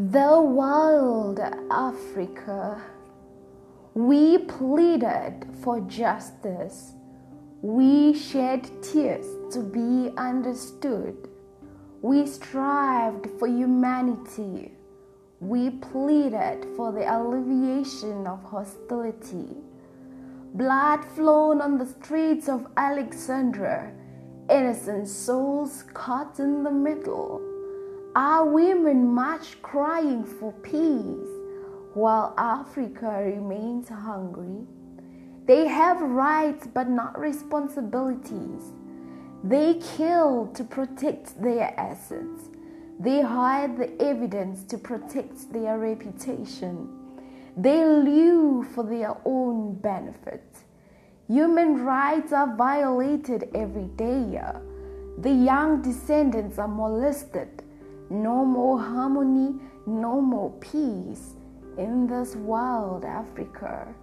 The wild Africa. We pleaded for justice. We shed tears to be understood. We strived for humanity. We pleaded for the alleviation of hostility. Blood flowed on the streets of Alexandria, innocent souls caught in the middle. Our women march crying for peace while Africa remains hungry. They have rights but not responsibilities. They kill to protect their assets. They hide the evidence to protect their reputation. They live for their own benefit. Human rights are violated every day. The young descendants are molested no more harmony, no more peace in this wild Africa.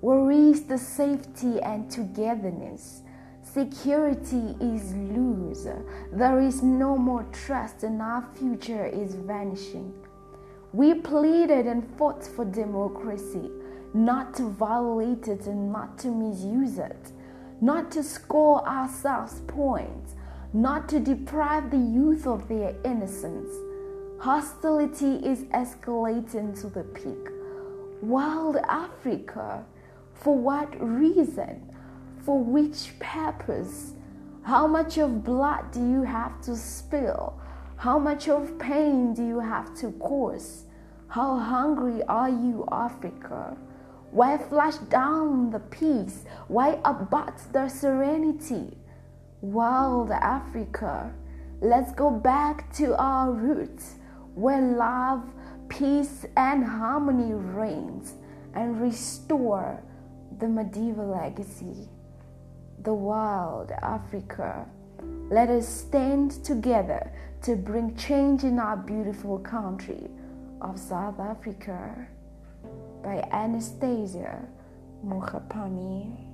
Where is the safety and togetherness? Security is loose. There is no more trust, and our future is vanishing. We pleaded and fought for democracy, not to violate it and not to misuse it, not to score ourselves points, not to deprive the youth of their innocence. Hostility is escalating to the peak. Wild Africa, for what reason? For which purpose? How much of blood do you have to spill? How much of pain do you have to cause? How hungry are you, Africa? Why flush down the peace? Why abut the serenity? Wild Africa, let's go back to our roots where love, peace, and harmony reigns and restore the medieval legacy. The wild Africa, let us stand together to bring change in our beautiful country of South Africa by Anastasia Mokgopane.